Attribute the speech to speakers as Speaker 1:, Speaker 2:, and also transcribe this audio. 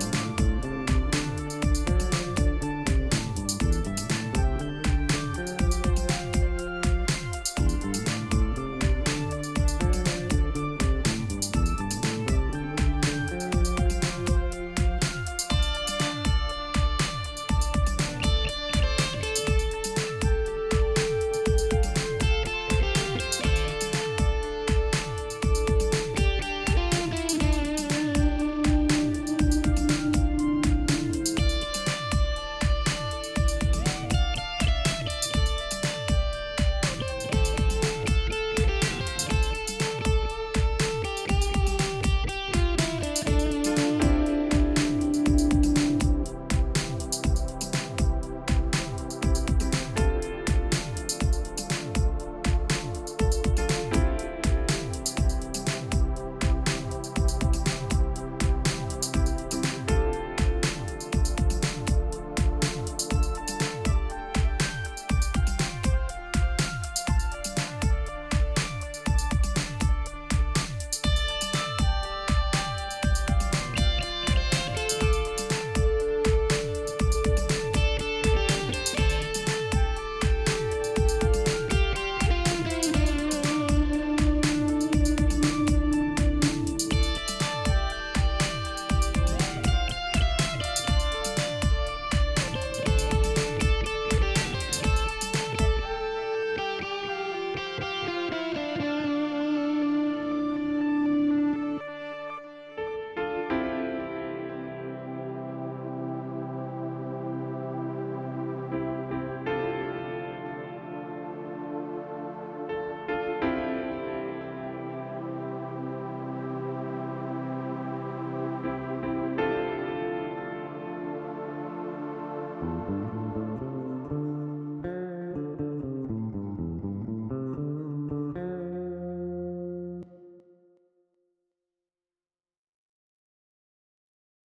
Speaker 1: you.